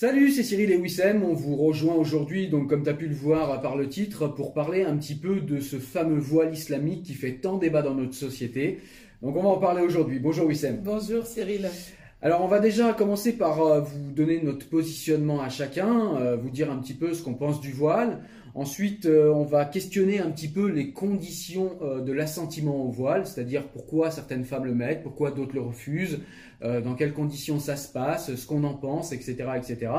Salut, c'est Cyril et Wissem. On vous rejoint aujourd'hui, donc comme tu as pu le voir par le titre, pour parler un petit peu de ce fameux voile islamique qui fait tant débat dans notre société. Donc on va en parler aujourd'hui. Bonjour Wissem. Bonjour Cyril. Alors on va déjà commencer par euh, vous donner notre positionnement à chacun, euh, vous dire un petit peu ce qu'on pense du voile. Ensuite, euh, on va questionner un petit peu les conditions de l'assentiment au voile, c'est-à-dire pourquoi certaines femmes le mettent, pourquoi d'autres le refusent, dans quelles conditions ça se passe, ce qu'on en pense, etc., etc.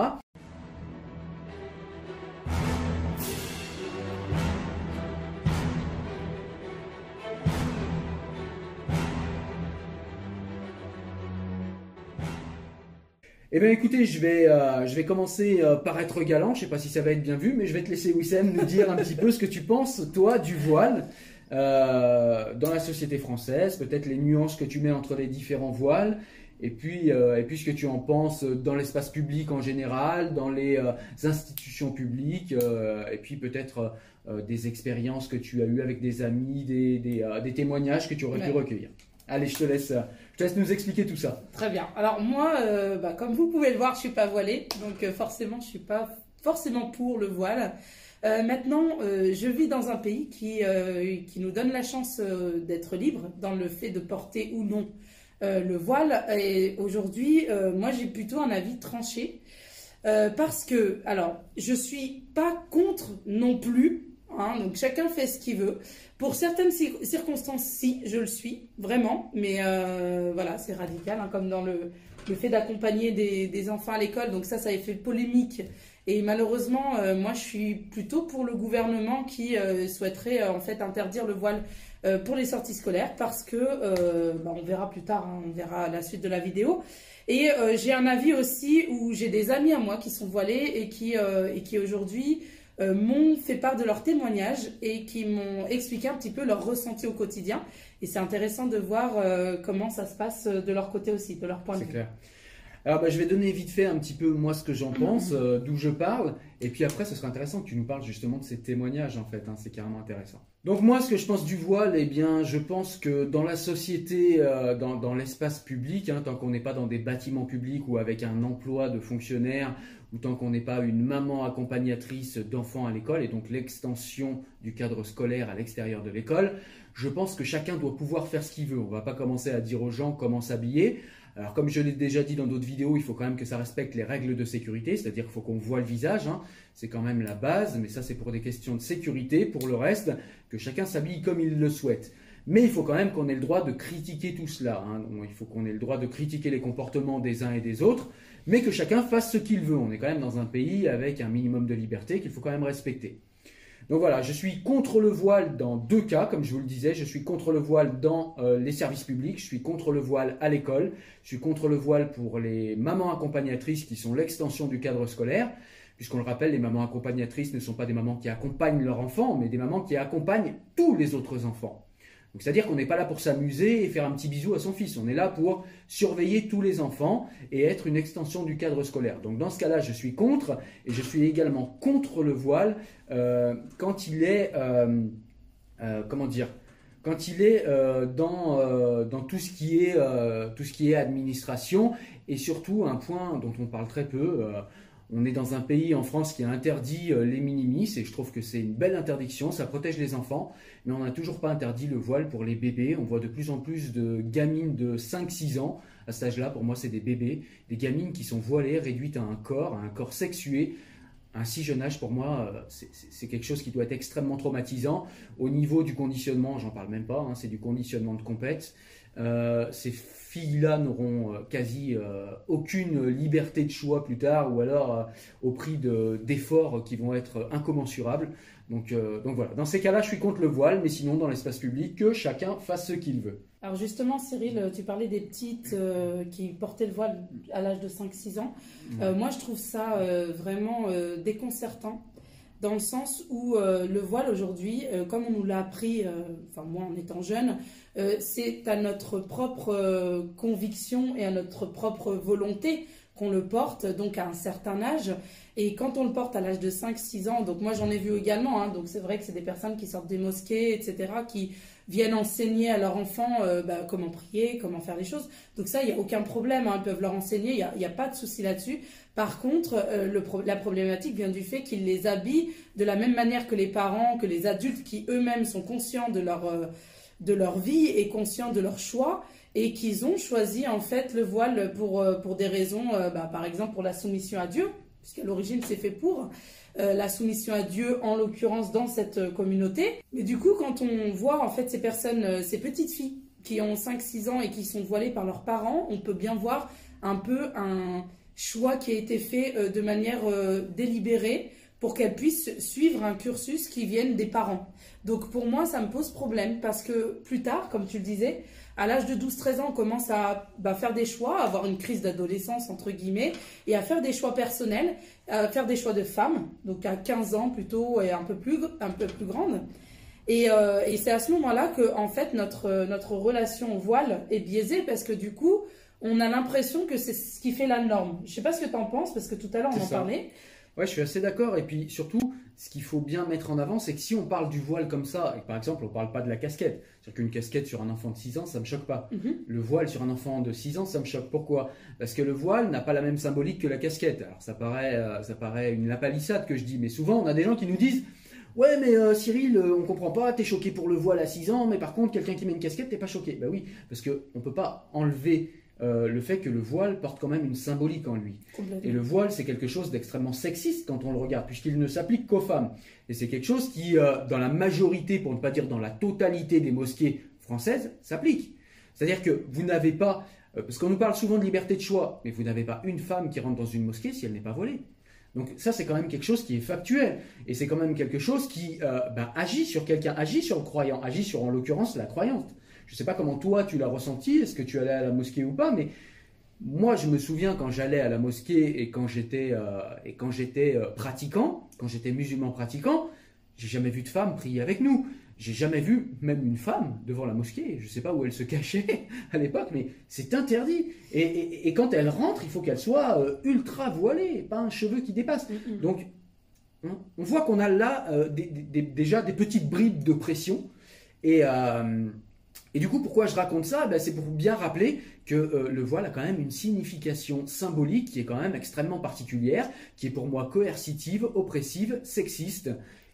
Eh bien écoutez, je vais, euh, je vais commencer euh, par être galant, je ne sais pas si ça va être bien vu, mais je vais te laisser Wissem nous dire un petit peu ce que tu penses, toi, du voile euh, dans la société française, peut-être les nuances que tu mets entre les différents voiles, et puis, et puis ce que tu en penses dans l'espace public en général, dans les institutions publiques, et puis peut-être des expériences que tu as eues avec des amis, des, des, témoignages que tu aurais pu recueillir. Allez, je te laisse je laisse nous expliquer tout ça. Très bien. Alors moi, euh, bah, comme vous pouvez le voir, je suis pas voilée, donc euh, forcément, je suis pas forcément pour le voile. Euh, maintenant, je vis dans un pays qui, qui nous donne la chance d'être libre dans le fait de porter ou non le voile. Et aujourd'hui, moi, j'ai plutôt un avis tranché. parce que, alors, je suis pas contre non plus Hein, donc chacun fait ce qu'il veut. Pour certaines circonstances, si, je le suis, vraiment. Mais euh, voilà, c'est radical, hein, comme dans le, fait d'accompagner des, enfants à l'école. Donc ça, ça a fait polémique. Et malheureusement, euh, moi, je suis plutôt pour le gouvernement qui euh, souhaiterait en fait interdire le voile pour les sorties scolaires parce que, bah, on verra plus tard, hein, on verra la suite de la vidéo. Et j'ai un avis aussi où j'ai des amis à moi qui sont voilés et qui aujourd'hui euh, m'ont fait part de leurs témoignages et qui m'ont expliqué un petit peu leur ressenti au quotidien. Et c'est intéressant de voir euh, comment ça se passe de leur côté aussi, de leur point de vue. C'est clair. Alors bah, je vais donner vite fait un petit peu moi ce que j'en pense, euh, d'où je parle, et puis après ce sera intéressant que tu nous parles justement de ces témoignages en fait, hein, c'est carrément intéressant. Donc moi ce que je pense du voile, eh bien je pense que dans la société, dans, l'espace public, hein, tant qu'on n'est pas dans des bâtiments publics ou avec un emploi de fonctionnaire ou tant qu'on n'est pas une maman accompagnatrice d'enfants à l'école, et donc l'extension du cadre scolaire à l'extérieur de l'école, je pense que chacun doit pouvoir faire ce qu'il veut. On ne va pas commencer à dire aux gens comment s'habiller. Alors comme je l'ai déjà dit dans d'autres vidéos, il faut quand même que ça respecte les règles de sécurité, c'est-à-dire qu'il faut qu'on voit le visage, hein. c'est quand même la base, mais ça c'est pour des questions de sécurité. Pour le reste, que chacun s'habille comme il le souhaite. Mais il faut quand même qu'on ait le droit de critiquer tout cela. Hein. Il faut qu'on ait le droit de critiquer les comportements des uns et des autres mais que chacun fasse ce qu'il veut. On est quand même dans un pays avec un minimum de liberté qu'il faut quand même respecter. Donc voilà, je suis contre le voile dans deux cas, comme je vous le disais, je suis contre le voile dans euh, les services publics, je suis contre le voile à l'école, je suis contre le voile pour les mamans accompagnatrices qui sont l'extension du cadre scolaire, puisqu'on le rappelle, les mamans accompagnatrices ne sont pas des mamans qui accompagnent leurs enfants, mais des mamans qui accompagnent tous les autres enfants. C'est-à-dire qu'on n'est pas là pour s'amuser et faire un petit bisou à son fils. On est là pour surveiller tous les enfants et être une extension du cadre scolaire. Donc dans ce cas-là, je suis contre et je suis également contre le voile euh, quand il est, euh, euh, comment dire, quand il est dans, dans tout, ce qui est, tout ce qui est administration et surtout un point dont on parle très peu on est dans un pays en France qui a interdit euh, les minimis et je trouve que c'est une belle interdiction, ça protège les enfants, mais on n'a toujours pas interdit le voile pour les bébés. On voit de plus en plus de gamines de 5-6 ans, à cet âge-là, pour moi c'est des bébés, des gamines qui sont voilées, réduites à un corps, à un corps sexué. Un si jeune âge, pour moi, euh, c'est quelque chose qui doit être extrêmement traumatisant. Au niveau du conditionnement, j'en parle même pas, hein, c'est du conditionnement de compète. Euh, ces filles-là n'auront euh, quasi euh, aucune liberté de choix plus tard ou alors au prix d'efforts qui vont être incommensurables. Donc, donc voilà, dans ces cas-là, je suis contre le voile, mais sinon, dans l'espace public, que chacun fasse ce qu'il veut. Alors justement, Cyril, tu parlais des petites qui portaient le voile à l'âge de 5-6 ans. moi, je trouve ça vraiment déconcertant dans le sens où euh, le voile aujourd'hui, euh, comme on nous l'a appris, euh, enfin moi en étant jeune, c'est à notre propre conviction et à notre propre volonté qu'on le porte donc à un certain âge. Et quand on le porte à l'âge de 5-6 ans, donc moi j'en ai vu également, hein, donc c'est vrai que c'est des personnes qui sortent des mosquées, etc., qui viennent enseigner à leurs enfants euh, bah, comment prier, comment faire les choses. Donc ça, il n'y a aucun problème, hein, ils peuvent leur enseigner, il n'y a, pas de souci là-dessus. Par contre, euh, la problématique vient du fait qu'ils les habillent de la même manière que les parents, que les adultes qui eux-mêmes sont conscients de leur, euh, de leur vie et conscients de leur choix et qu'ils ont choisi en fait le voile pour, pour des raisons, bah, par exemple pour la soumission à Dieu, puisqu'à l'origine c'est fait pour. Euh, la soumission à Dieu, en l'occurrence dans cette euh, communauté. Mais du coup, quand on voit en fait ces personnes, euh, ces petites filles qui ont 5-6 ans et qui sont voilées par leurs parents, on peut bien voir un peu un choix qui a été fait de manière délibérée pour qu'elles puissent suivre un cursus qui vienne des parents. Donc pour moi, ça me pose problème parce que plus tard, comme tu le disais, à l'âge de 12-13 ans, on commence à bah, faire des choix, à avoir une crise d'adolescence, entre guillemets, et à faire des choix personnels, à faire des choix de femmes, donc à 15 ans plutôt, et un peu plus, un peu plus grande. Et, euh, et c'est à ce moment-là que, en fait, notre, notre relation au voile est biaisée, parce que du coup, on a l'impression que c'est ce qui fait la norme. Je sais pas ce que tu en penses, parce que tout à l'heure, on en parlait. Ouais, je suis assez d'accord. Et puis surtout, ce qu'il faut bien mettre en avant, c'est que si on parle du voile comme ça, et par exemple, on ne parle pas de la casquette, c'est-à-dire qu'une casquette sur un enfant de 6 ans, ça ne me choque pas. Mhm. Le voile sur un enfant de 6 ans, ça me choque. Pourquoi? Parce que le voile n'a pas la même symbolique que la casquette. Alors ça paraît, euh, ça paraît une lapalissade que je dis, mais souvent on a des gens qui nous disent Ouais, mais euh, Cyril, on euh, on comprend pas, t'es choqué pour le voile à 6 ans, mais par contre, quelqu'un qui met une casquette, t'es pas choqué. Ben oui, parce qu'on ne peut pas enlever euh, le fait que le voile porte quand même une symbolique en lui. Et le voile, c'est quelque chose d'extrêmement sexiste quand on le regarde, puisqu'il ne s'applique qu'aux femmes. Et c'est quelque chose qui, euh, dans la majorité, pour ne pas dire dans la totalité des mosquées françaises, s'applique. C'est-à-dire que vous n'avez pas, euh, parce qu'on nous parle souvent de liberté de choix, mais vous n'avez pas une femme qui rentre dans une mosquée si elle n'est pas volée. Donc ça, c'est quand même quelque chose qui est factuel. Et c'est quand même quelque chose qui ben, agit sur quelqu'un, agit sur le croyant, agit sur, en l'occurrence, la croyante. Je ne sais pas comment toi tu l'as ressenti, est-ce que tu allais à la mosquée ou pas, mais moi je me souviens quand j'allais à la mosquée et quand j'étais euh, et quand j'étais euh, pratiquant, quand j'étais musulman pratiquant, j'ai jamais vu de femme prier avec nous. J'ai jamais vu même une femme devant la mosquée. Je ne sais pas où elle se cachait à l'époque, mais c'est interdit. Et, quand elle rentre, il faut qu'elle soit euh, ultra voilée, pas un cheveu qui dépasse. Donc, on, voit qu'on a là déjà des petites bribes de pression. Et, et du coup, pourquoi je raconte ça? Ben, C'est pour bien rappeler que euh, le voile a quand même une signification symbolique qui est quand même extrêmement particulière, qui est pour moi coercitive, oppressive, sexiste,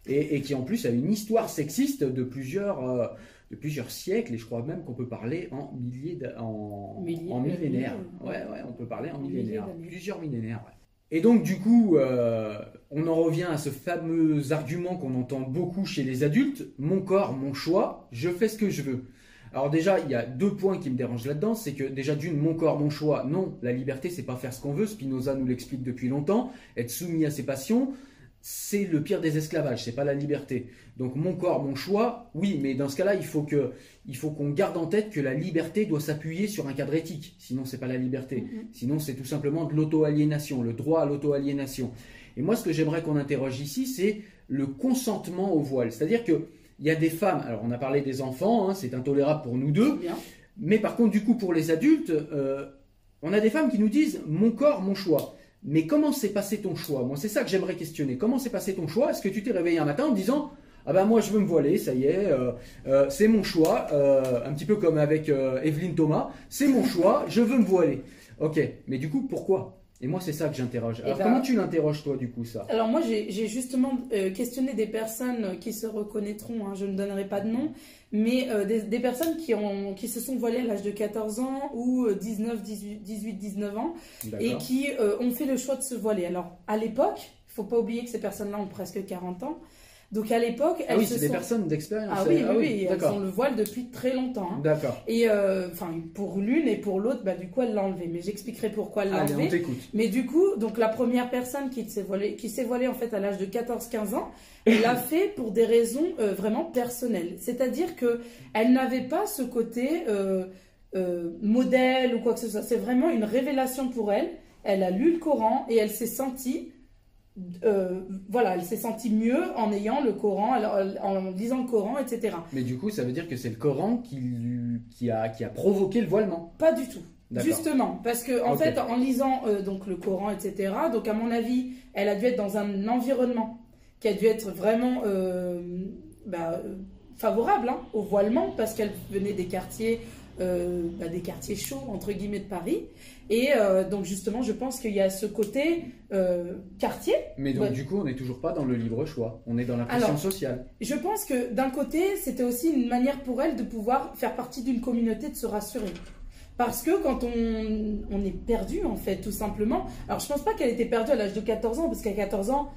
et, qui en plus a une histoire sexiste de plusieurs, euh, de plusieurs siècles, et je crois même qu'on peut parler en milliers, en, millénaires. Ouais, ouais, on peut parler en millénaires, plusieurs millénaires. Et donc, du coup, euh, on en revient à ce fameux argument qu'on entend beaucoup chez les adultes mon corps, mon choix, je fais ce que je veux. Alors déjà, il y a deux points qui me dérangent là-dedans, c'est que déjà d'une, mon corps, mon choix, non, la liberté, c'est pas faire ce qu'on veut, Spinoza nous l'explique depuis longtemps, être soumis à ses passions, c'est le pire des esclavages, c'est pas la liberté. Donc mon corps, mon choix, oui, mais dans ce cas-là, il faut que, il faut qu'on garde en tête que la liberté doit s'appuyer sur un cadre éthique, sinon c'est pas la liberté. Mm-hmm. Sinon c'est tout simplement de l'auto-aliénation, le droit à l'auto-aliénation. Et moi, ce que j'aimerais qu'on interroge ici, c'est le consentement au voile, c'est-à-dire que il y a des femmes, alors on a parlé des enfants, hein, c'est intolérable pour nous deux, mais par contre, du coup, pour les adultes, euh, on a des femmes qui nous disent mon corps, mon choix. Mais comment s'est passé ton choix? Moi, c'est ça que j'aimerais questionner. Comment s'est passé ton choix? Est-ce que tu t'es réveillé un matin en disant ah ben moi je veux me voiler, ça y est, euh, euh, c'est mon choix, un petit peu comme avec Evelyne Thomas, c'est mon choix, je veux me voiler. Ok, mais du coup pourquoi? Et moi, c'est ça que j'interroge. Alors, eh ben, comment tu l'interroges, toi, du coup, ça? Alors, moi, j'ai justement euh, questionné des personnes qui se reconnaîtront, hein, je ne donnerai pas de nom, mais euh, des, personnes qui, ont, qui se sont voilées à l'âge de 14 ans ou 19, 18, 18 19 ans, et qui euh, ont fait le choix de se voiler. Alors, à l'époque, il faut pas oublier que ces personnes-là ont presque 40 ans. Donc à l'époque, ah oui, c'est des personnes d'expérience. Ah oui, oui, oui, elles ont le voile depuis très longtemps. Hein. D'accord. Et euh, enfin, pour l'une et pour l'autre, bah du coup, elle l'a enlevé. Mais j'expliquerai pourquoi elle l'a enlevé. Mais du coup, donc la première personne qui s'est voilée, qui s'est voilée en fait à l'âge de 14-15 ans, elle l'a fait pour des raisons euh, vraiment personnelles. C'est-à-dire que elle n'avait pas ce côté euh, modèle ou quoi que ce soit. C'est vraiment une révélation pour elle. Elle a lu le Coran et elle s'est sentie euh, voilà, elle s'est sentie mieux en ayant le Coran, en lisant le Coran, etc. Mais du coup, ça veut dire que c'est le Coran qui, qui, a, qui a provoqué le voilement Pas du tout. Justement, parce que en fait, en lisant euh, donc le Coran, etc. Donc à mon avis, elle a dû être dans un environnement qui a dû être vraiment euh, bah, favorable hein, au voilement, parce qu'elle venait des quartiers, euh, bah, des quartiers chauds entre guillemets de Paris. Et euh, donc justement, je pense qu'il y a ce côté euh, quartier. Mais donc, Ouais. du coup, on n'est toujours pas dans le libre choix. On est dans la pression sociale. Je pense que d'un côté, c'était aussi une manière pour elle de pouvoir faire partie d'une communauté, de se rassurer. Parce que quand on, on est perdu, en fait, tout simplement. Alors, je pense pas qu'elle était perdue à l'âge de 14 ans, parce qu'à 14 ans,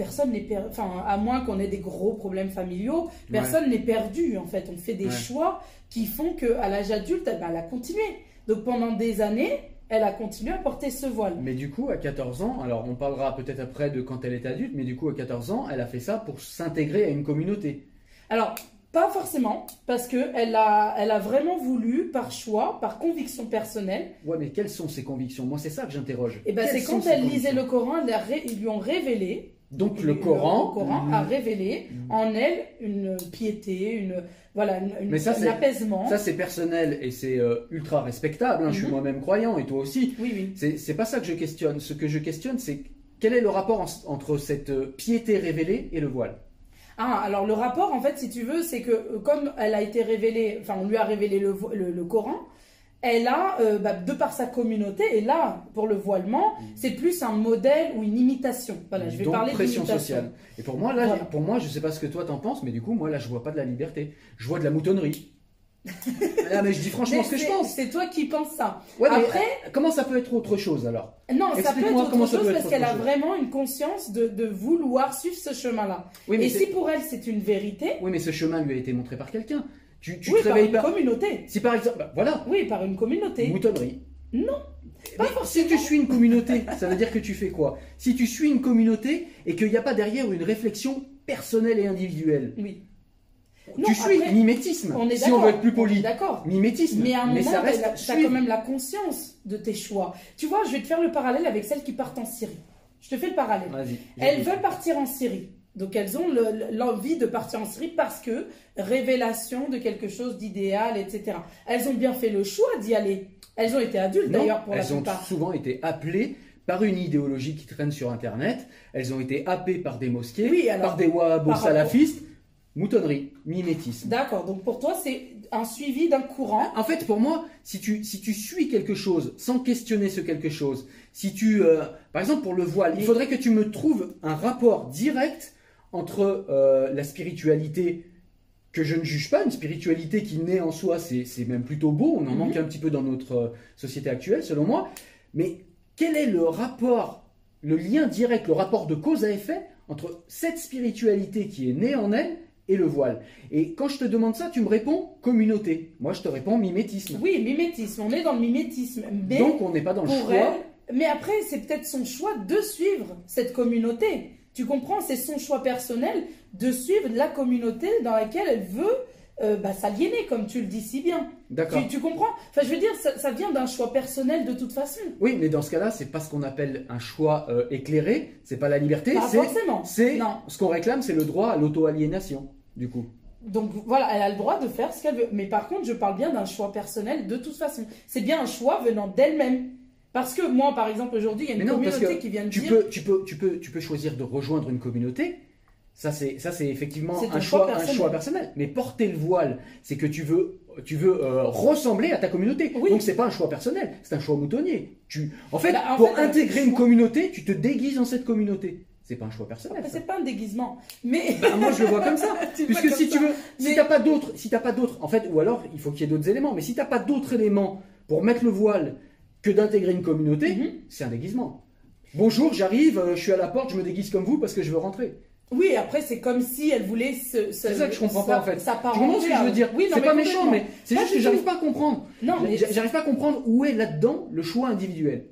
personne n'est perdu. Enfin, à moins qu'on ait des gros problèmes familiaux, personne n'est perdu, en fait. On fait des Ouais. choix qui font qu'à l'âge adulte, eh ben, elle a continué. Donc, pendant des années, elle a continué à porter ce voile. Mais du coup, à 14 ans, alors on parlera peut-être après de quand elle est adulte, mais du coup, à 14 ans, elle a fait ça pour s'intégrer à une communauté. Alors, pas forcément, parce que elle a, elle a vraiment voulu, par choix, par conviction personnelle, Ouais, mais quelles sont ses convictions? Moi, c'est ça que j'interroge. et ben Quelles c'est quand elle lisait le Coran, elle ils lui ont révélé, Donc, le Coran. le Coran a révélé Mhm. en elle une piété, une voilà, une, Mais ça, un apaisement. Ça, c'est personnel et c'est euh, ultra respectable. hein. Je suis Mhm. moi-même croyant et toi aussi. Oui, oui. C'est pas ça que je questionne. Ce que je questionne, c'est quel est le rapport en- entre cette euh, piété révélée et le voile? Ah, alors le rapport, en fait, si tu veux, c'est que euh, comme elle a été révélée, enfin, on lui a révélé le, le Coran, elle a, euh, bah, de par sa communauté, et là, pour le voilement, c'est plus un modèle ou une imitation. Voilà, je vais Donc, parler pression sociale. Et pour moi, là, Voilà. pour moi, je sais pas ce que toi t'en penses, mais du coup, moi, là, je vois pas de la liberté. Je vois de la moutonnerie. ah, mais je dis franchement Mais ce que je pense. C'est toi qui penses ça. Ouais, Après, comment ça peut être autre chose alors non, ça peut être autre chose être parce qu'elle a vraiment une conscience de, de vouloir suivre ce chemin-là. Oui, mais Et si pour elle c'est une vérité, oui, mais ce chemin lui a été montré par quelqu'un. Tu, tu oui, te par réveilles une pas. communauté. Si par exemple, bah, voilà, Oui, par une communauté. moutonnerie. Non, Mais si tu suis une communauté, ça veut dire que tu fais quoi? Si tu suis une communauté et qu'il n'y a pas derrière une réflexion personnelle et individuelle, Oui. tu suis après, mimétisme. On est si on veut être plus poli, D'accord. mimétisme. Mais à un moment, tu as suivre. quand même la conscience de tes choix. Tu vois, je vais te faire le parallèle avec celles qui partent en Syrie. Je te fais le parallèle. Vas-y. Elles veulent partir en Syrie. Donc elles ont le- l'envie de partir en Syrie parce que révélation de quelque chose d'idéal, etc. Elles ont bien fait le choix d'y aller. Elles ont été adultes d'ailleurs pour la elles ont plupart. souvent été appelées par une idéologie qui traîne sur Internet. Elles ont été happées par des mosquées, Oui, alors, par des wahhabos salafistes. Moutonnerie, mimétisme. D'accord, donc pour toi c'est un suivi d'un courant. En fait, pour moi, si tu, si tu suis quelque chose sans questionner ce quelque chose, si tu, euh, par exemple pour le voile, il faudrait que tu me trouves un rapport direct entre euh, la spiritualité que je ne juge pas, une spiritualité qui naît en soi, c'est même plutôt beau, on en Mhm. manque un petit peu dans notre euh, société actuelle, selon moi. Mais quel est le rapport, le lien direct, le rapport de cause à effet entre cette spiritualité qui est née en elle et le voile? Et quand je te demande ça, tu me réponds communauté. Moi, je te réponds mimétisme. Oui, mimétisme, on est dans le mimétisme. Mais Donc, on n'est pas dans le choix. elle, mais après c'est peut-être son choix de suivre cette communauté. Tu comprends, c'est son choix personnel de suivre la communauté dans laquelle elle veut euh, bah, s'aliéner, comme tu le dis si bien. D'accord. Tu, tu comprends? Enfin, je veux dire, ça, ça vient d'un choix personnel de toute façon. Oui, mais dans ce cas-là, c'est pas ce qu'on appelle un choix euh, éclairé. C'est pas la liberté. Pas forcément. c'est Non. ce qu'on réclame, c'est le droit à l'auto-aliénation. Du coup. Donc voilà, elle a le droit de faire ce qu'elle veut. Mais par contre, je parle bien d'un choix personnel de toute façon. C'est bien un choix venant d'elle-même. Parce que moi, par exemple, aujourd'hui, il y a une non, communauté qui vient de Tu dire. peux, tu peux, tu peux, tu peux choisir de rejoindre une communauté. Ça, c'est, ça, c'est effectivement un choix, choix un personnel. choix personnel. Mais porter le voile, c'est que tu veux, tu veux euh, ressembler à ta communauté. Oui. Donc c'est pas un choix personnel, c'est un choix moutonnier. Tu, en fait, Bah, en pour fait, euh, intégrer une communauté, tu te déguises dans cette communauté. C'est pas un choix personnel. C'est pas un déguisement. Mais. Bah, moi, je le vois comme ça. Puisque si ça. tu veux, si Mais- t'as pas d'autres, si t'as pas d'autres, en fait, ou alors il faut qu'il y ait d'autres éléments. Mais si t'as pas d'autres éléments pour mettre le voile que d'intégrer une communauté, Mhm. c'est un déguisement. Bonjour, j'arrive, euh, je suis à la porte, je me déguise comme vous parce que je veux rentrer. Oui, après, c'est comme si elle voulait se. C'est ça que je comprends pas, en fait. Ça Tu comprends ce que je veux dire Oui, C'est pas méchant, mais c'est juste que j'arrive pas à comprendre. Non, J'arrive pas à comprendre où est là-dedans le choix individuel.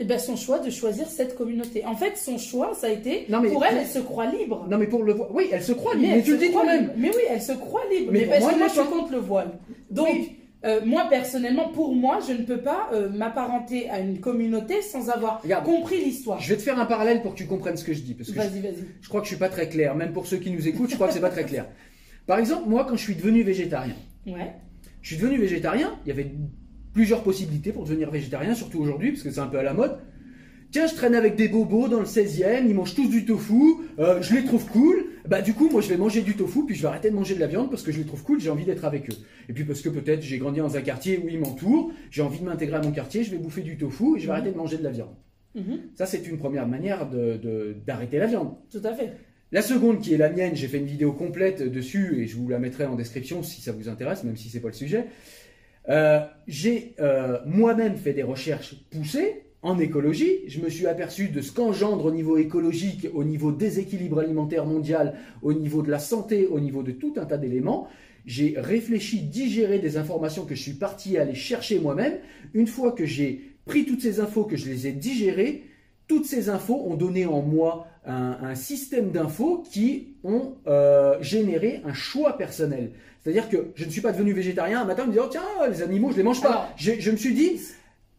Eh ben, son choix de choisir cette communauté. En fait, son choix, ça a été. Non, mais- pour elle, elle se croit libre. Non, mais pour le voile, oui, elle se croit libre, mais, tu le dis toi-même. Mais oui, elle se croit libre. Mais Mais, parce moi, que moi, je suis pas. contre le voile. Donc, Oui. Euh, moi, personnellement, pour moi, je ne peux pas euh, m'apparenter à une communauté sans avoir Regarde. compris l'histoire. Je vais te faire un parallèle pour que tu comprennes ce que je dis. Parce que je- Vas-y, vas-y. je crois que je suis pas très clair. Même pour ceux qui nous écoutent, je crois que c'est pas très clair. Par exemple, moi, quand je suis devenu végétarien, Ouais. je suis devenu végétarien, il y avait plusieurs possibilités pour devenir végétarien, surtout aujourd'hui, parce que c'est un peu à la mode. Tiens, je traîne avec des bobos dans le 16e, ils mangent tous du tofu, euh, je les trouve cool. Bah du coup, moi je vais manger du tofu, puis je vais arrêter de manger de la viande parce que je les trouve cool, j'ai envie d'être avec eux. Et puis parce que peut-être j'ai grandi dans un quartier où ils m'entourent, j'ai envie de m'intégrer à mon quartier, je vais bouffer du tofu et je vais Mhm. arrêter de manger de la viande. Mhm. Ça, c'est une première manière de- de- d'arrêter la viande. Tout à fait. La seconde, qui est la mienne, j'ai fait une vidéo complète dessus et je vous la mettrai en description si ça vous intéresse, même si c'est pas le sujet. Euh, j'ai euh, moi-même fait des recherches poussées en écologie. Je me suis aperçu de ce qu'engendre au niveau écologique, au niveau déséquilibre alimentaire mondial, au niveau de la santé, au niveau de tout un tas d'éléments. J'ai réfléchi, digéré des informations que je suis parti aller chercher moi-même. Une fois que j'ai pris toutes ces infos, que je les ai digérées, toutes ces infos ont donné en moi un, un système d'infos qui ont euh, généré un choix personnel. C'est-à-dire que je ne suis pas devenu végétarien un matin en me disant tiens les animaux je les mange pas. Alors- je, je me suis dit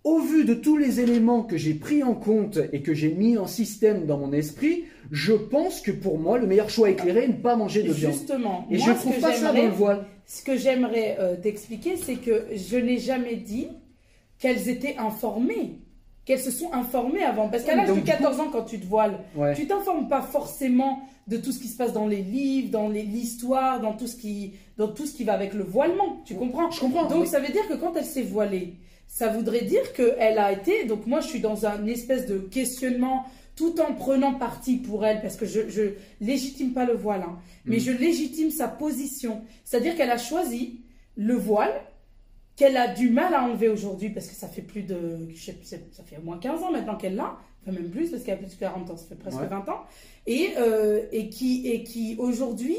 au vu de tous les éléments que j'ai pris en compte et que j'ai mis en système dans mon esprit, je pense que pour moi le meilleur choix éclairé est de ne pas manger de viande. Justement, Et moi, je ce trouve pas ça dans le voile. Ce que j'aimerais euh, t'expliquer, c'est que je n'ai jamais dit qu'elles étaient informées, qu'elles se sont informées avant. Parce qu'à l'âge de du coup- 14 ans, quand tu te voiles, Ouais. tu t'informes pas forcément de tout ce qui se passe dans les livres, dans l'histoire, dans tout ce qui, dans tout ce qui va avec le voilement. Tu comprends? Je comprends. Donc mais- ça veut dire que quand elle s'est voilée, ça voudrait dire qu'elle a été. Donc moi je suis dans un espèce de questionnement tout en prenant parti pour elle parce que je, je légitime pas le voile, hein, mais Mm. je légitime sa position. C'est-à-dire qu'elle a choisi le voile qu'elle a du mal à enlever aujourd'hui parce que ça fait plus de. je sais- ça fait au moins 15 ans maintenant qu'elle l'a, enfin même plus parce qu'elle a plus de 40 ans, ça fait presque Ouais. 20 ans. Et, euh, et qui, et qui aujourd'hui.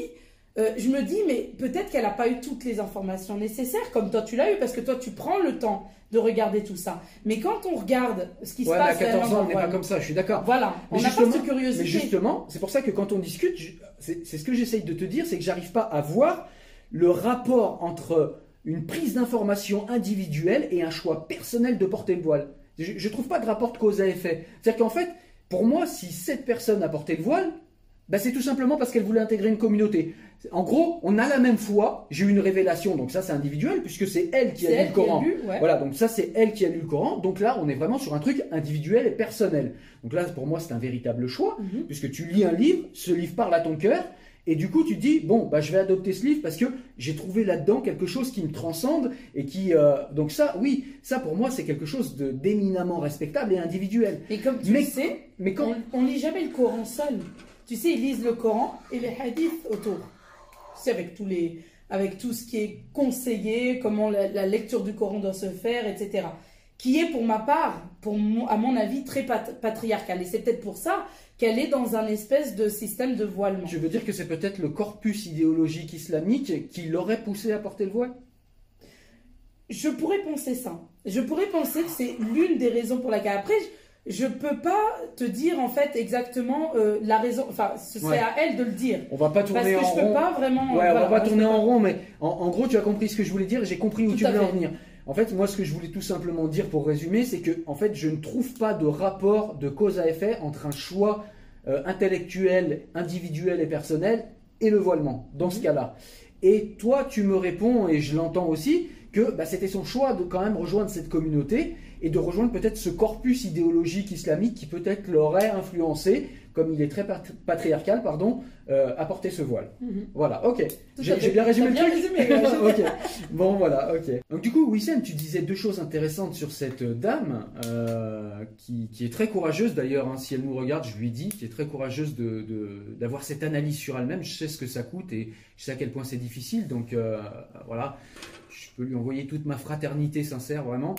euh, je me dis, mais peut-être qu'elle n'a pas eu toutes les informations nécessaires, comme toi tu l'as eu, parce que toi tu prends le temps de regarder tout ça. Mais quand on regarde ce qui se mais à passe 14 réellement ans, on n'est pas comme ça, je suis d'accord. Voilà, Mais on n'a pas cette curiosité. Mais justement, c'est pour ça que quand on discute, c'est ce que j'essaye de te dire, c'est que j'arrive pas à voir le rapport entre une prise d'information individuelle et un choix personnel de porter le voile. Je, je trouve pas de rapport de cause à effet. C'est-à-dire qu'en fait, pour moi, si cette personne a porté le voile, bah, c'est tout simplement parce qu'elle voulait intégrer une communauté. En gros, on a la même foi, j'ai eu une révélation, donc ça c'est individuel, puisque c'est elle qui a lu elle le Coran. lu, ouais. Voilà, donc ça c'est elle qui a lu le Coran. Donc là, on est vraiment sur un truc individuel et personnel. Donc là, pour moi, c'est un véritable choix, Mhm. puisque tu lis un livre, ce livre parle à ton cœur, et du coup, tu te dis bon, bah je vais adopter ce livre parce que j'ai trouvé là-dedans quelque chose qui me transcende et qui, euh, donc ça, oui, ça pour moi c'est quelque chose de d'éminemment respectable et individuel. Et comme tu Mais- le sais, Mais quand on, on lit jamais le Coran seul. Tu sais, ils lisent le Coran et les hadiths autour. Tu sais, avec tous les, avec tout ce qui est conseillé, comment la, la lecture du Coran doit se faire, etc. Qui est pour ma part, pour mon- à mon avis, très pat- patriarcal. Et c'est peut-être pour ça qu'elle est dans un espèce de système de voilement. je veux dire que c'est peut-être le corpus idéologique islamique qui l'aurait poussé à porter le voile? Je pourrais penser ça. Je pourrais penser que c'est l'une des raisons pour laquelle. Après, je, je peux pas te dire en fait exactement euh, la raison. Enfin, ce serait Ouais. à elle de le dire. On va pas Parce tourner que en je peux rond. pas vraiment. Ouais, voilà, on va pas tourner en rond, mais en, en gros, tu as compris ce que je voulais dire et j'ai compris où Tout tu voulais en venir. En fait, moi, ce que je voulais tout simplement dire pour résumer, c'est que, en fait, je ne trouve pas de rapport de cause à effet entre un choix euh, intellectuel, individuel et personnel et le voilement, dans ce Mhm. cas-là. Et toi, tu me réponds, et je l'entends aussi, que bah, c'était son choix de quand même rejoindre cette communauté et de rejoindre peut-être ce corpus idéologique islamique qui peut-être l'aurait influencé, comme il est très pat- patriarcal, pardon, euh, à porter ce voile. Mhm. Voilà, ok. J'ai bien résumé T'as le bien truc. résumé, ouais, ok. Bon, voilà, ok. Donc du coup, Wissem, tu disais deux choses intéressantes sur cette dame euh, qui, qui est très courageuse d'ailleurs. hein, si elle nous regarde, je lui dis, qui est très courageuse de- de- d'avoir cette analyse sur elle-même. Je sais ce que ça coûte et je sais à quel point c'est difficile. Donc euh, voilà, je peux lui envoyer toute ma fraternité sincère, vraiment.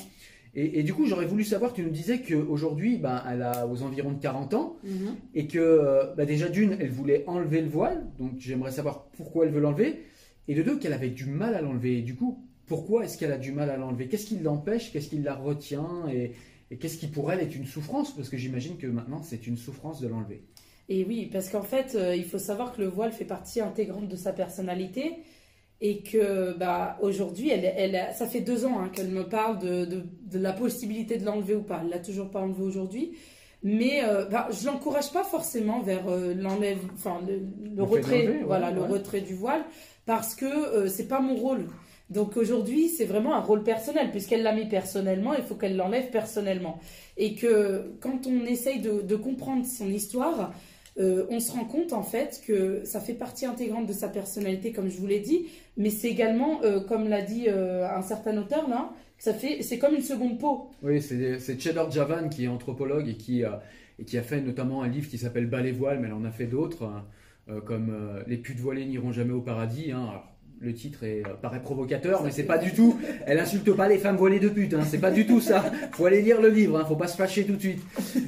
Et, et du coup, j'aurais voulu savoir, tu nous disais qu'aujourd'hui, ben, elle a aux environs de 40 ans Mhm. et que bah, déjà d'une, elle voulait enlever le voile, donc j'aimerais savoir pourquoi elle veut l'enlever, et de deux, qu'elle avait du mal à l'enlever. Et du coup, pourquoi est-ce qu'elle a du mal à l'enlever? Qu'est-ce qui l'empêche? Qu'est-ce qui la retient? Et, et qu'est-ce qui pour elle est une souffrance? Parce que j'imagine que maintenant, c'est une souffrance de l'enlever. Et oui, parce qu'en fait, euh, il faut savoir que le voile fait partie intégrante de sa personnalité et que bah, aujourd'hui, elle, elle, ça fait deux ans hein, qu'elle me parle de, de, de la possibilité de l'enlever ou pas. Elle l'a toujours pas enlevé aujourd'hui. Mais euh, bah, je l'encourage pas forcément vers euh, l'enlève, enfin le, retrait, ouais, voilà, le retrait du voile, parce que euh, c'est pas mon rôle. Donc aujourd'hui, c'est vraiment un rôle personnel, puisqu'elle l'a mis personnellement, il faut qu'elle l'enlève personnellement. Et que quand on essaye de, comprendre son histoire, euh, on se rend compte en fait que ça fait partie intégrante de sa personnalité, comme je vous l'ai dit, mais c'est également, euh, comme l'a dit euh, un certain auteur là, ça fait, c'est comme une seconde peau. Oui, c'est Cheddar Javan qui est anthropologue et qui, et qui a fait notamment un livre qui s'appelle Bas les voiles, mais elle en a fait d'autres, hein, comme Les putes voilées n'iront jamais au paradis. Hein le titre est, euh, paraît provocateur, mais c'est pas du tout. Elle insulte pas les femmes voilées de pute, hein, c'est pas du tout ça. Faut aller lire le livre, hein, faut pas se fâcher tout de suite.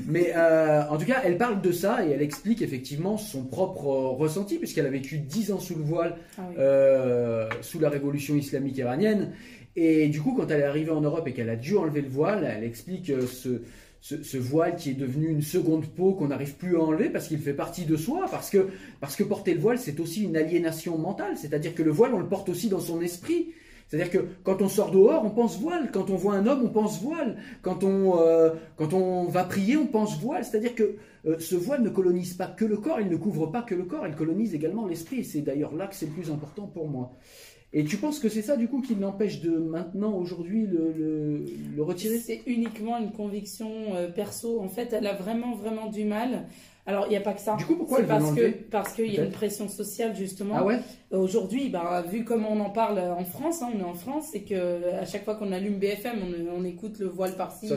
Mais euh, en tout cas, elle parle de ça et elle explique effectivement son propre ressenti, puisqu'elle a vécu 10 ans sous le voile, ah euh, sous la révolution islamique iranienne. Et du coup, quand elle est arrivée en Europe et qu'elle a dû enlever le voile, elle explique ce ce, voile qui est devenu une seconde peau qu'on n'arrive plus à enlever parce qu'il fait partie de soi, parce que, parce que porter le voile, c'est aussi une aliénation mentale, c'est-à-dire que le voile, on le porte aussi dans son esprit. C'est-à-dire que quand on sort dehors, on pense voile. Quand on voit un homme, on pense voile. Quand on, euh, quand on va prier, on pense voile. C'est-à-dire que euh, ce voile ne colonise pas que le corps, il ne couvre pas que le corps, il colonise également l'esprit. C'est d'ailleurs là que c'est le plus important pour moi. Et tu penses que c'est ça, du coup, qui l'empêche de maintenant, aujourd'hui, le, le, retirer? C'est uniquement une conviction euh, perso. En fait, elle a vraiment, vraiment du mal. Alors, il n'y a pas que ça. Du coup, pourquoi parce que Parce qu'il y a une pression sociale, justement. Ah ouais? Aujourd'hui, bah, vu comme on en parle en France, hein, on est en France, c'est que à chaque fois qu'on allume BFM, on, on, écoute le voile par-ci,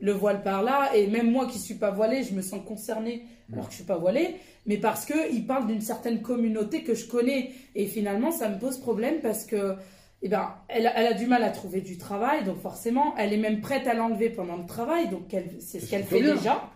le voile par-là. Et même moi qui ne suis pas voilée, je me sens concernée alors que je suis pas voilée, mais parce qu'il parle d'une certaine communauté que je connais. Et finalement, ça me pose problème parce que eh ben, elle, a du mal à trouver du travail, donc forcément, elle est même prête à l'enlever pendant le travail, donc c'est ce qu'elle fait déjà.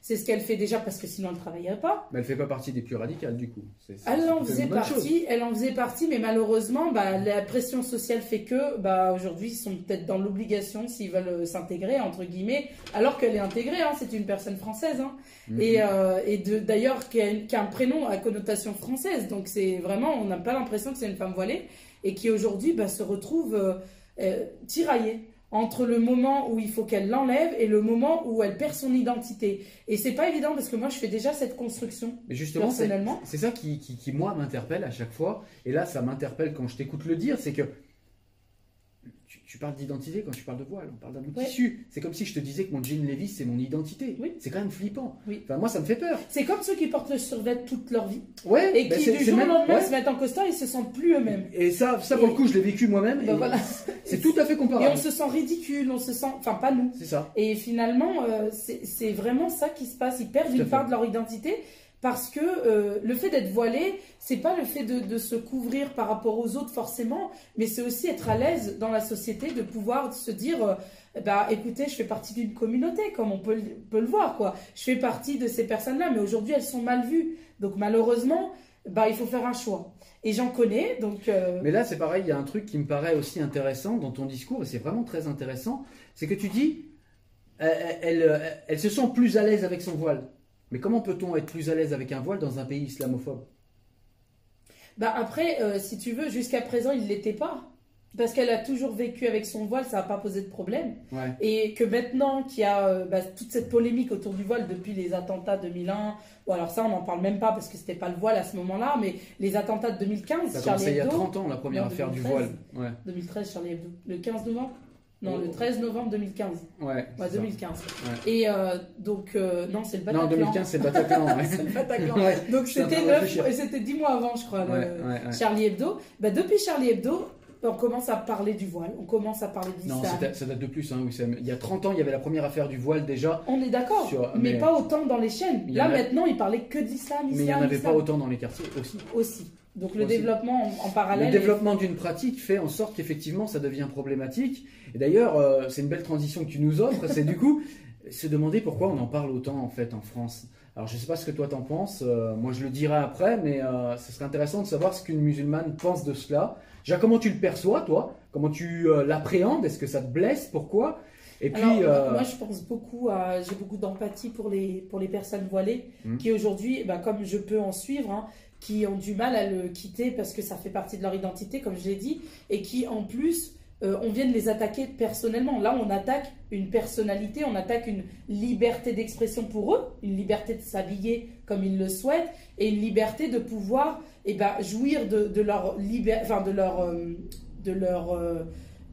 C'est ce qu'elle fait déjà parce que sinon elle ne travaillerait pas. Mais elle fait pas partie des plus radicales du coup. elle en faisait partie, elle en faisait partie, mais malheureusement, bah, la pression sociale fait que, bah, aujourd'hui, ils sont peut-être dans l'obligation s'ils veulent euh, s'intégrer entre guillemets, alors qu'elle est intégrée, hein, c'est une personne française, hein. mhm. et, euh, et d'ailleurs qui a, a, un prénom à connotation française, donc c'est vraiment, on n'a pas l'impression que c'est une femme voilée et qui aujourd'hui bah, se retrouve euh, euh, tiraillée entre le moment où il faut qu'elle l'enlève et le moment où elle perd son identité. Et c'est pas évident parce que moi je fais déjà cette construction Mais justement, personnellement. C'est ça qui, qui, qui moi m'interpelle à chaque fois. Et là, ça m'interpelle quand je t'écoute le dire, c'est que tu parles d'identité quand tu parles de voile, on parle d'un bout tissu. C'est comme si je te disais que mon jean Levis c'est mon identité. Oui. C'est quand même flippant. Oui. Enfin, moi ça me fait peur. C'est comme ceux qui portent le survêt toute leur vie. Ouais. Et ben, qui du jour au lendemain se mettent en costard, ils se sentent plus eux-mêmes. Et ça, ça pour le coup, je l'ai vécu moi-même. Ben voilà. C'est tout à fait comparable. Et on se sent ridicule, on se sent, enfin pas nous. C'est ça. Et finalement, euh, c'est vraiment ça qui se passe. Ils perdent une part de leur identité parce que euh, le fait d'être voilé, c'est pas le fait de, se couvrir par rapport aux autres forcément, mais c'est aussi être à l'aise dans la société, de pouvoir se dire, euh, bah écoutez, je fais partie d'une communauté, comme on peut, le voir, quoi. Je fais partie de ces personnes-là, mais aujourd'hui elles sont mal vues, donc malheureusement, bah il faut faire un choix. Et j'en connais, donc. Euh, mais là, c'est pareil, il y a un truc qui me paraît aussi intéressant dans ton discours, et c'est vraiment très intéressant, c'est que tu dis, elle se sent plus à l'aise avec son voile. Mais comment peut-on être plus à l'aise avec un voile dans un pays islamophobe? Bah Après, euh, si tu veux, jusqu'à présent, il ne l'était pas. Parce qu'elle a toujours vécu avec son voile, ça n'a pas posé de problème. Et que maintenant qu'il y a euh, bah, toute cette polémique autour du voile depuis les attentats 2001, ou alors ça on n'en parle même pas parce que c'était pas le voile à ce moment-là, mais les attentats de 2015, ça Charlie Hebdo. il y a 30 ans la première affaire du voile. 2013, Charlie Hebdo. Le 15 novembre non, le 13 novembre 2015. Ouais. Ouais, 2015. Et euh, donc, euh, non, c'est le Bataclan. Non, 2015, c'est le Bataclan. Ouais. c'est le Bataclan. donc, c'était 9, c'était 10 mois avant, je crois, le Charlie Hebdo. Bah, depuis Charlie Hebdo, on commence à parler du voile, on commence à parler de l'islam. Non, ça date de plus, hein, Il y a 30 ans, il y avait la première affaire du voile déjà. On est d'accord, mais, pas autant dans les chaînes. Là, maintenant, il parlait que d'islam, Mais il n'y en avait pas autant dans les quartiers aussi. Aussi. Donc le développement en, parallèle. Le développement d'une pratique fait en sorte qu'effectivement ça devient problématique. Et d'ailleurs, euh, c'est une belle transition que tu nous offres, c'est du coup se demander pourquoi on en parle autant en fait en France. Alors je ne sais pas ce que toi t'en penses, euh, moi je le dirai après, mais euh, ce serait intéressant de savoir ce qu'une musulmane pense de cela. Déjà comment tu le perçois toi? Comment tu l'appréhendes? Est-ce que ça te blesse? Pourquoi? Et puis, moi, je pense beaucoup à, j'ai beaucoup d'empathie pour les pour les personnes voilées mmh. qui aujourd'hui, bah, comme je peux en suivre, hein, qui ont du mal à le quitter parce que ça fait partie de leur identité, comme je l'ai dit, et qui en plus, euh, on vient de les attaquer personnellement. Là, on attaque une personnalité, on attaque une liberté d'expression pour eux, une liberté de s'habiller comme ils le souhaitent, et une liberté de pouvoir eh ben, jouir de, leur, enfin, de leur, euh, de leur, euh,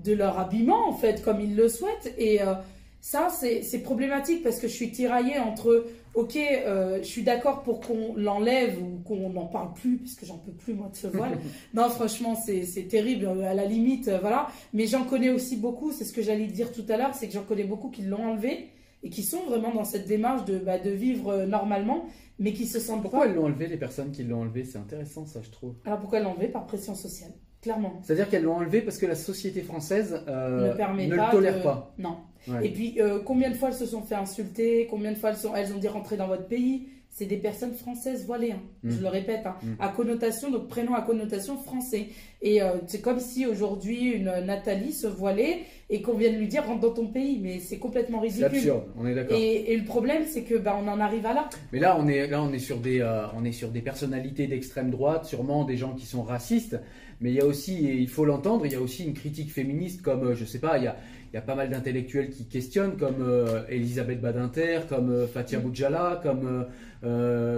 de leur habillement, en fait, comme ils le souhaitent. Et euh, ça, c'est problématique parce que je suis tiraillée entre, ok, euh, je suis d'accord pour qu'on l'enlève ou qu'on n'en parle plus, parce que j'en peux plus, moi, de ce voile. non, franchement, c'est terrible, à la limite, voilà. Mais j'en connais aussi beaucoup, c'est ce que j'allais dire tout à l'heure, c'est que j'en connais beaucoup qui l'ont enlevé et qui sont vraiment dans cette démarche de, bah, de vivre normalement, mais qui se sentent Pourquoi elles l'ont enlevé, les personnes qui l'ont enlevé? C'est intéressant, ça, je trouve. Alors, pourquoi enlevé? Par pression sociale. Clairement. C'est-à-dire qu'elles l'ont enlevé parce que la société française euh, ne, le tolère pas. Non. Et puis, euh, combien de fois elles se sont fait insulter Combien de fois elles, sont... elles ont dit rentrer dans votre pays? C'est des personnes françaises voilées, hein. je mm. le répète, hein. mm. à connotation, donc prénom à connotation français. Et euh, c'est comme si aujourd'hui une Nathalie se voilait et qu'on vienne lui dire rentre dans ton pays, mais c'est complètement ridicule. C'est absurde, on est d'accord. Et, le problème, c'est que bah, on en arrive à là. Mais là, on est là, on est sur des, on est sur des personnalités d'extrême droite, sûrement des gens qui sont racistes mais il y a aussi, et il faut l'entendre, il y a aussi une critique féministe comme, euh, je sais pas, il y a, il y a pas mal d'intellectuels qui questionnent, comme euh, Elisabeth Badinter, comme euh, Fatia Boudjala, comme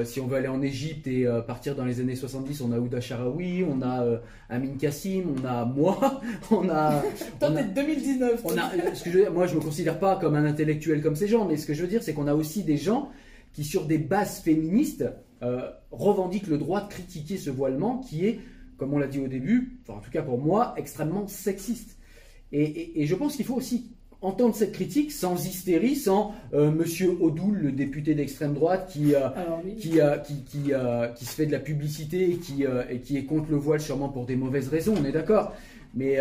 si on veut aller en Égypte et partir dans les années 70, on a Ouda Sharawi, on a Amin Kassim, on a moi, on a. Toi, t'es 2019. On a, ce que je moi, je me considère pas comme un intellectuel comme ces gens, mais ce que je veux dire, c'est qu'on a aussi des gens qui, sur des bases féministes, revendiquent le droit de critiquer ce voilement qui est comme on l'a dit au début, enfin en tout cas pour moi, extrêmement sexiste. Et, je pense qu'il faut aussi entendre cette critique sans hystérie, sans euh, Monsieur Odoul, le député d'extrême droite, qui, euh, qui, qui, qui, se fait de la publicité et qui, et qui est contre le voile sûrement pour des mauvaises raisons, on est d'accord. Mais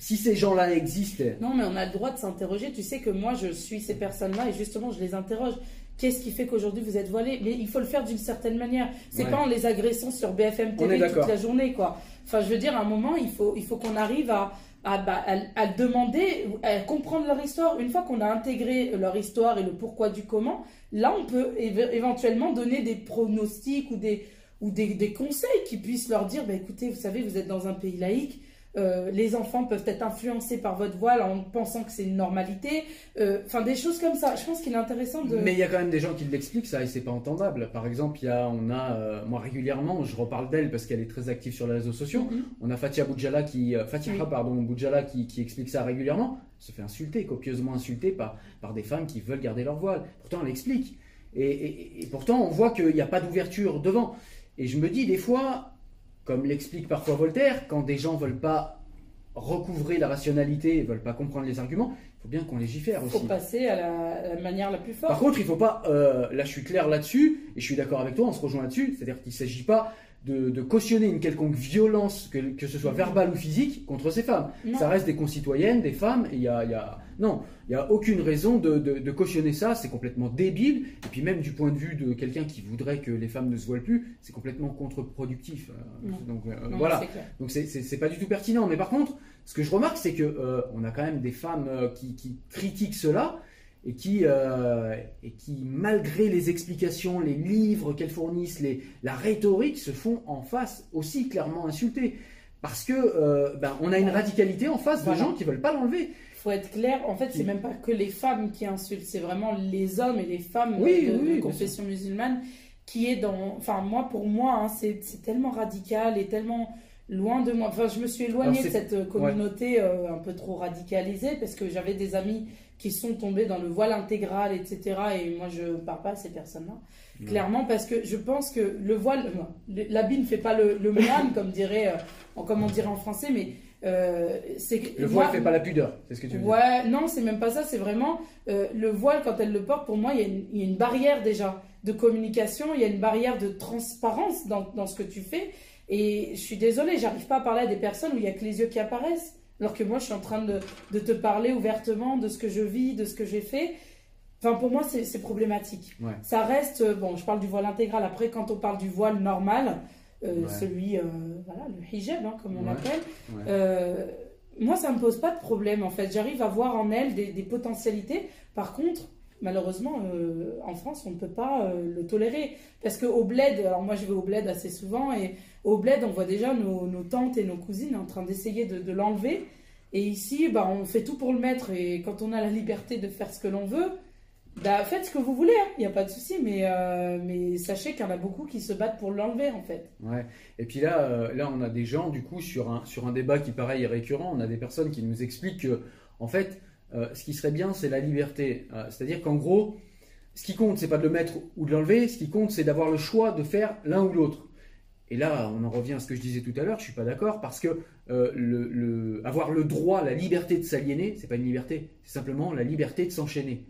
si ces gens-là existent... Non, mais on a le droit de s'interroger. Tu sais que moi, je suis ces personnes-là et justement, je les interroge. Qu'est-ce qui fait qu'aujourd'hui vous êtes voilé? Mais il faut le faire d'une certaine manière. C'est pas en les agressant sur BFM TV toute la journée, quoi. Enfin, je veux dire, à un moment, il faut, il faut qu'on arrive à, à, bah, à, demander, à comprendre leur histoire. Une fois qu'on a intégré leur histoire et le pourquoi du comment, là, on peut éventuellement donner des pronostics ou des, ou des, des conseils qui puissent leur dire, bah, écoutez, vous savez, vous êtes dans un pays laïque euh, les enfants peuvent être influencés par votre voile en pensant que c'est une normalité. Euh, enfin, des choses comme ça. Je pense qu'il est intéressant de. Mais il y a quand même des gens qui l'expliquent ça et c'est pas entendable. Par exemple, il y a, on a, euh, moi régulièrement, je reparle d'elle parce qu'elle est très active sur les réseaux sociaux. Mm-hmm. On a Fatia Boudjala qui, Fatia, pardon, Boudjala qui, qui, explique ça régulièrement. Se fait insulter, copieusement insulter par, par des femmes qui veulent garder leur voile. Pourtant, elle explique. Et, et pourtant, on voit qu'il n'y a pas d'ouverture devant. Et je me dis des fois, comme l'explique parfois Voltaire, quand des gens veulent pas recouvrer la rationalité et veulent pas comprendre les arguments, il faut bien qu'on légifère aussi. Il faut passer à la, manière la plus forte. Par contre, il faut pas. Euh, là, je suis clair là-dessus et je suis d'accord avec toi. On se rejoint là-dessus. C'est-à-dire qu'il ne s'agit pas de, cautionner une quelconque violence, que, que, ce soit verbale ou physique, contre ces femmes. Ça reste des concitoyennes, des femmes. Il y a, y a, non, il n'y a aucune raison de, de, cautionner ça. C'est complètement débile. Et puis même du point de vue de quelqu'un qui voudrait que les femmes ne se voilent plus, c'est complètement contre-productif. Euh, donc euh, voilà. Donc c'est pas du tout pertinent. Mais par contre, ce que je remarque, c'est que euh, on a quand même des femmes qui, qui critiquent cela et qui, euh, et qui, malgré les explications, les livres qu'elles fournissent, les, la rhétorique, se font en face aussi clairement insulter. Parce que euh, ben, on a une radicalité en face de gens qui veulent pas l'enlever. Il faut être clair, en fait, c'est même pas que les femmes qui insultent, c'est vraiment les hommes et les femmes de, confession musulmane qui est dans. Enfin, moi, pour moi, hein, c'est tellement radical et tellement loin de moi. Enfin, je me suis éloignée de cette communauté euh, un peu trop radicalisée parce que j'avais des amis qui sont tombés dans le voile intégral, etc. Et moi, je ne parle pas à ces personnes-là. Clairement, parce que je pense que le voile, l'habit ne fait pas le, moine, comme, dirait, euh, comme on dirait en français, mais euh, le voile ne fait pas la pudeur, c'est ce que tu veux ouais, dire. Non, c'est même pas ça, c'est vraiment euh, le voile, quand elle le porte, pour moi, il y, a une, barrière déjà de communication, il y a une barrière de transparence dans, dans ce que tu fais. Et je suis désolée, j'arrive pas à parler à des personnes où il y a que les yeux qui apparaissent. Alors que moi, je suis en train de, de, te parler ouvertement de ce que je vis, de ce que j'ai fait. Enfin, pour moi, c'est problématique. Ça reste, euh, bon, je parle du voile intégral. Après, quand on parle du voile normal, euh, celui, euh, voilà, le hijab, hein, comme on l'appelle, moi, ça me pose pas de problème, en fait. J'arrive à voir en elle des, des potentialités. Par contre, malheureusement, en France, on ne peut pas le tolérer. Parce qu'au bled, alors moi, je vais au bled assez souvent, et au bled, on voit déjà nos, tantes et nos cousines en train d'essayer de, l'enlever. Et ici, bah, on fait tout pour le mettre. Et quand on a la liberté de faire ce que l'on veut, Bah, faites ce que vous voulez, il n'y a pas de souci, mais, euh, mais sachez qu'il y en a beaucoup qui se battent pour l'enlever en fait. Ouais. Et puis là, euh, là, on a des gens, du coup, sur un, sur un débat qui, pareil, est récurrent, on a des personnes qui nous expliquent que, en fait, euh, ce qui serait bien, c'est la liberté. C'est-à-dire qu'en gros, ce qui compte, c'est pas de le mettre ou de l'enlever, ce qui compte, c'est d'avoir le choix de faire l'un ou l'autre. Et là, on en revient à ce que je disais tout à l'heure, je suis pas d'accord, parce que le, le, avoir le droit, la liberté de s'aliéner, c'est pas une liberté, c'est simplement la liberté de s'enchaîner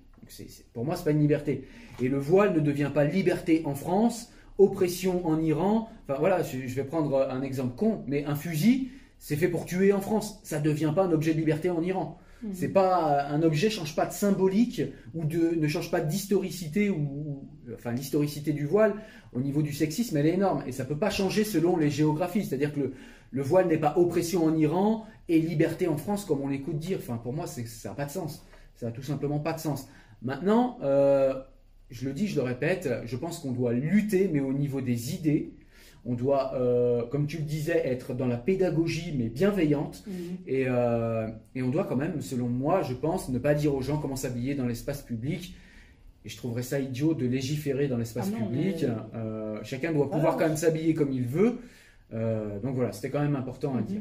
pour moi, ce n'est pas une liberté. Et le voile ne devient pas liberté en France, oppression en Iran. Enfin voilà, je, vais prendre un exemple con, mais un fusil, c'est fait pour tuer en France. Ça ne devient pas un objet de liberté en Iran. Mhm. C'est pas un objet change pas de symbolique ou de, ne change pas d'historicité ou, enfin l'historicité du voile au niveau du sexisme elle est énorme et ça peut pas changer selon les géographies c'est-à-dire que le, voile n'est pas oppression en Iran et liberté en France comme on l'écoute dire enfin pour moi ça n'a pas de sens ça n'a tout simplement pas de sens Maintenant, euh, je le dis, je le répète, je pense qu'on doit lutter, mais au niveau des idées. On doit, euh, comme tu le disais, être dans la pédagogie, mais bienveillante. Mhm. Euh, et, on doit quand même, selon moi, je pense, ne pas dire aux gens comment s'habiller dans l'espace public. Et je trouverais ça idiot de légiférer dans l'espace ah public. chacun doit pouvoir quand même s'habiller comme il veut. donc voilà, c'était quand même important à mhm. dire.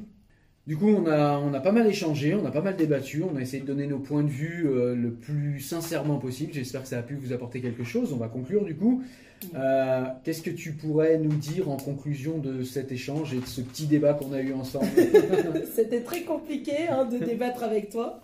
Du coup, on a, on a pas mal échangé, on a pas mal débattu, on a essayé de donner nos points de vue euh, le plus sincèrement possible. J'espère que ça a pu vous apporter quelque chose. On va conclure du coup. Euh, qu'est-ce que tu pourrais nous dire en conclusion de cet échange et de ce petit débat qu'on a eu ensemble? C'était très compliqué hein, de débattre avec toi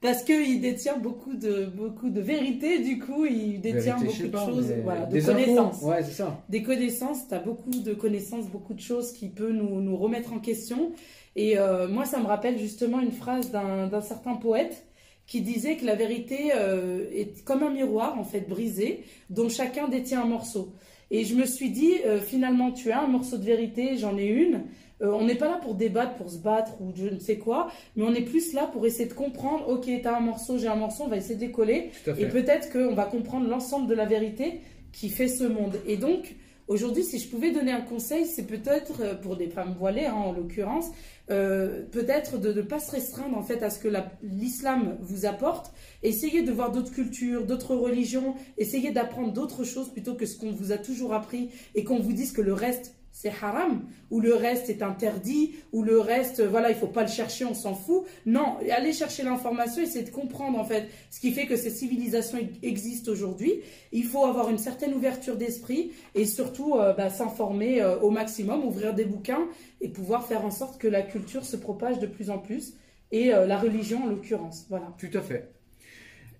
parce qu'il détient beaucoup de, beaucoup de vérité, du coup, il détient beaucoup de choses, voilà, de connaissances. Ouais, c'est ça. Des connaissances, tu as beaucoup de connaissances, beaucoup de choses qui peuvent nous, nous remettre en question. Et euh, moi, ça me rappelle justement une phrase d'un certain poète qui disait que la vérité euh, est comme un miroir, en fait, brisé, dont chacun détient un morceau. Et je me suis dit, euh, finalement, tu as un morceau de vérité, j'en ai une. On n'est pas là pour débattre, pour se battre ou je ne sais quoi, mais on est plus là pour essayer de comprendre, ok, tu as un morceau, j'ai un morceau, on va essayer de décoller. Et peut-être qu'on va comprendre l'ensemble de la vérité qui fait ce monde. Et donc, Aujourd'hui, si je pouvais donner un conseil, c'est peut-être pour des femmes voilées, hein, en l'occurrence, euh, peut-être de ne pas se restreindre en fait à ce que l'islam vous apporte. Essayez de voir d'autres cultures, d'autres religions, essayez d'apprendre d'autres choses plutôt que ce qu'on vous a toujours appris et qu'on vous dise que le reste c'est haram, ou le reste est interdit, ou le reste, voilà, il faut pas le chercher, on s'en fout. Non, allez chercher l'information, essayer de comprendre en fait ce qui fait que ces civilisations existent aujourd'hui. Il faut avoir une certaine ouverture d'esprit et surtout euh, bah, s'informer euh, au maximum, ouvrir des bouquins et pouvoir faire en sorte que la culture se propage de plus en plus et euh, la religion en l'occurrence. Voilà. Tout à fait.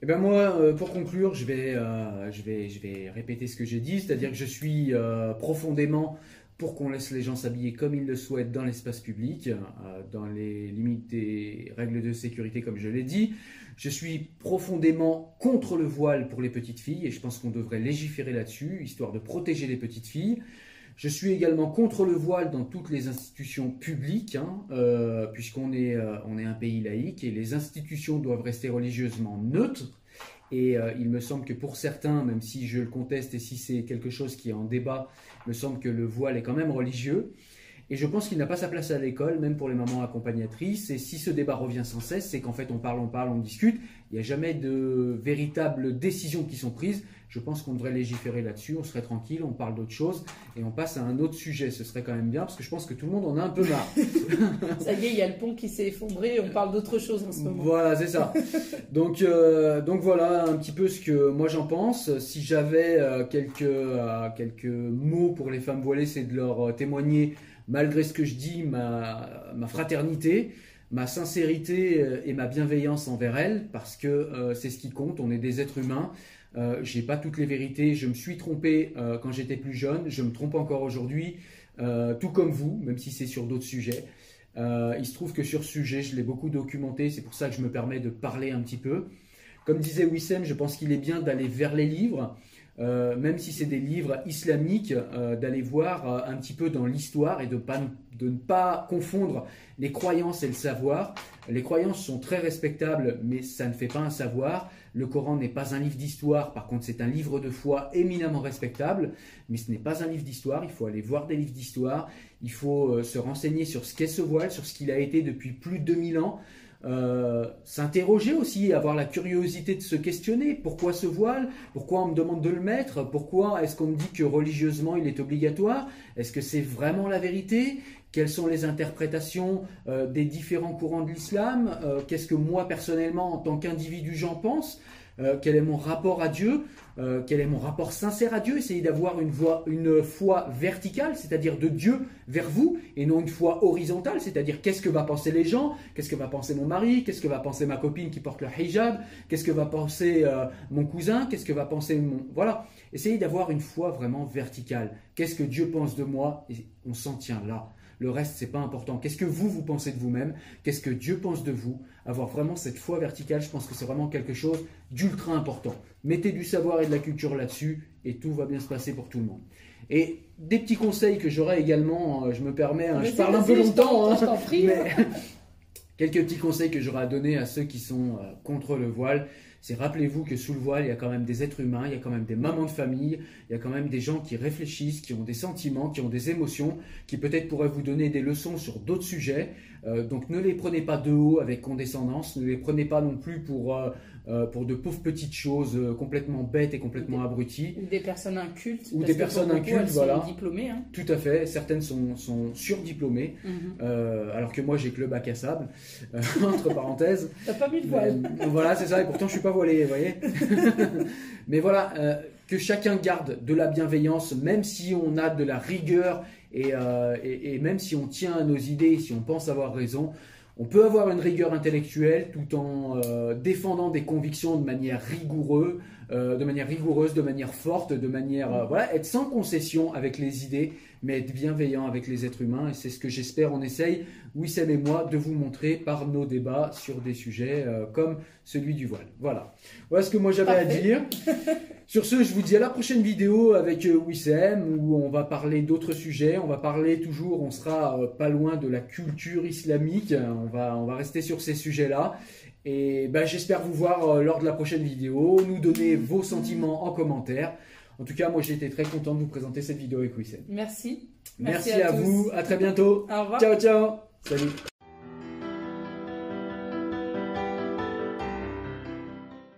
Eh ben moi, pour conclure, je vais, je, vais, je vais répéter ce que j'ai dit, c'est-à-dire que je suis profondément pour qu'on laisse les gens s'habiller comme ils le souhaitent dans l'espace public, euh, dans les limites des règles de sécurité, comme je l'ai dit. Je suis profondément contre le voile pour les petites filles et je pense qu'on devrait légiférer là-dessus, histoire de protéger les petites filles. Je suis également contre le voile dans toutes les institutions publiques, hein, euh, puisqu'on est, euh, est un pays laïque et les institutions doivent rester religieusement neutres. Et il me semble que pour certains, même si je le conteste et si c'est quelque chose qui est en débat, me semble que le voile est quand même religieux. Et je pense qu'il n'a pas sa place à l'école, même pour les mamans accompagnatrices. Et si ce débat revient sans cesse, c'est qu'en fait on parle, on parle, on discute. Il n'y a jamais de véritables décisions qui sont prises. Je pense qu'on devrait légiférer là-dessus, on serait tranquille, on parle d'autre chose et on passe à un autre sujet. Ce serait quand même bien parce que je pense que tout le monde en a un peu marre. ça y est, il y a le pont qui s'est effondré, on parle d'autre chose en ce moment. Voilà, c'est ça. donc, euh, donc voilà un petit peu ce que moi j'en pense. Si j'avais euh, quelques, euh, quelques mots pour les femmes voilées, c'est de leur témoigner, malgré ce que je dis, ma, fraternité ma sincérité et ma bienveillance envers elles, parce que c'est ce qui compte, on est des êtres humains, euh, j'ai pas toutes les vérités. Je me suis trompé euh, quand j'étais plus jeune. Je me trompe encore aujourd'hui, euh, tout comme vous, même si c'est sur d'autres sujets. il se trouve que sur ce sujet, je l'ai beaucoup documenté. C'est pour ça que je me permets de parler un petit peu. Comme disait Wissem, je pense qu'il est bien d'aller vers les livres. Même si c'est des livres islamiques, d'aller voir un petit peu dans l'histoire et de, de, ne pas confondre les croyances et le savoir. Les croyances sont très respectables, mais ça ne fait pas un savoir. Le Coran n'est pas un livre d'histoire, par contre c'est un livre de foi éminemment respectable, mais ce n'est pas un livre d'histoire, il faut aller voir des livres d'histoire, il faut euh, se renseigner sur ce qu'est ce voile, sur ce qu'il a été depuis plus de 2000 ans. Euh, s'interroger aussi, avoir la curiosité de se questionner. Pourquoi ce voile? Pourquoi on me demande de le mettre? Pourquoi est-ce qu'on me dit que religieusement il est obligatoire? Est-ce que c'est vraiment la vérité? Quelles sont les interprétations euh, des différents courants de l'islam, euh, qu'est-ce que moi personnellement en tant qu'individu j'en pense, euh, quel est mon rapport à Dieu, quel est mon rapport sincère à Dieu, essayer d'avoir une, une foi verticale, c'est-à-dire de Dieu vers vous, et non une foi horizontale, c'est-à-dire qu'est-ce que va penser les gens, qu'est-ce que va penser mon mari, qu'est-ce que va penser ma copine qui porte le hijab, qu'est-ce que va penser mon cousin, qu'est-ce que va penser mon... Voilà, essayez d'avoir une foi vraiment verticale. Qu'est-ce que Dieu pense de moi? Et on s'en tient là. Le reste, c'est pas important. Qu'est-ce que vous, vous pensez de vous-même? Qu'est-ce que Dieu pense de vous? Avoir vraiment cette foi verticale, je pense que c'est vraiment quelque chose d'ultra important. Mettez du savoir et de la culture là-dessus et tout va bien se passer pour tout le monde. Et des petits conseils que j'aurais également, euh, je me permets, hein, je parle un peu longtemps, hein, mais quelques petits conseils que j'aurais à donner à ceux qui sont euh, contre le voile c'est rappelez-vous que sous le voile, il y a quand même des êtres humains, il y a quand même des mamans de famille, il y a quand même des gens qui réfléchissent, qui ont des sentiments, qui ont des émotions, qui peut-être pourraient vous donner des leçons sur d'autres sujets. Euh, donc ne les prenez pas de haut avec condescendance, ne les prenez pas non plus pour, euh, euh, pour de pauvres petites choses complètement bêtes et complètement abruties. Ou des personnes incultes. Ou des personnes incultes, voilà. Sont diplômées. Hein. Tout à fait, certaines sont, sont surdiplômées, mhm. alors que moi j'ai que le bac à sable, entre parenthèses. T'as pas mis de voile. voilà, c'est ça, et pourtant je suis pas voilé, vous voyez. Mais voilà, que chacun garde de la bienveillance, même si on a de la rigueur euh, et, même si on tient à nos idées, si on pense avoir raison, on peut avoir une rigueur intellectuelle tout en euh, défendant des convictions de manière rigoureuse, euh, de manière rigoureuse, de manière forte, de manière voilà, être sans concession avec les idées, mais être bienveillant avec les êtres humains. Et c'est ce que j'espère on essaye, Wissem et moi, de vous montrer par nos débats sur des sujets comme celui du voile. Voilà. Voilà ce que moi j'avais à dire. Sur ce, je vous dis à la prochaine vidéo avec euh, Wissem où on va parler d'autres sujets. On va parler toujours, on sera euh, pas loin de la culture islamique. On va, on va rester sur ces sujets-là. Et ben, j'espère vous voir euh, lors de la prochaine vidéo. Nous donner vos sentiments en commentaire. En tout cas, moi j'ai été très content de vous présenter cette vidéo avec Wissem. Merci. Merci, à, à vous. À très bientôt. Au revoir. Ciao, ciao. Salut.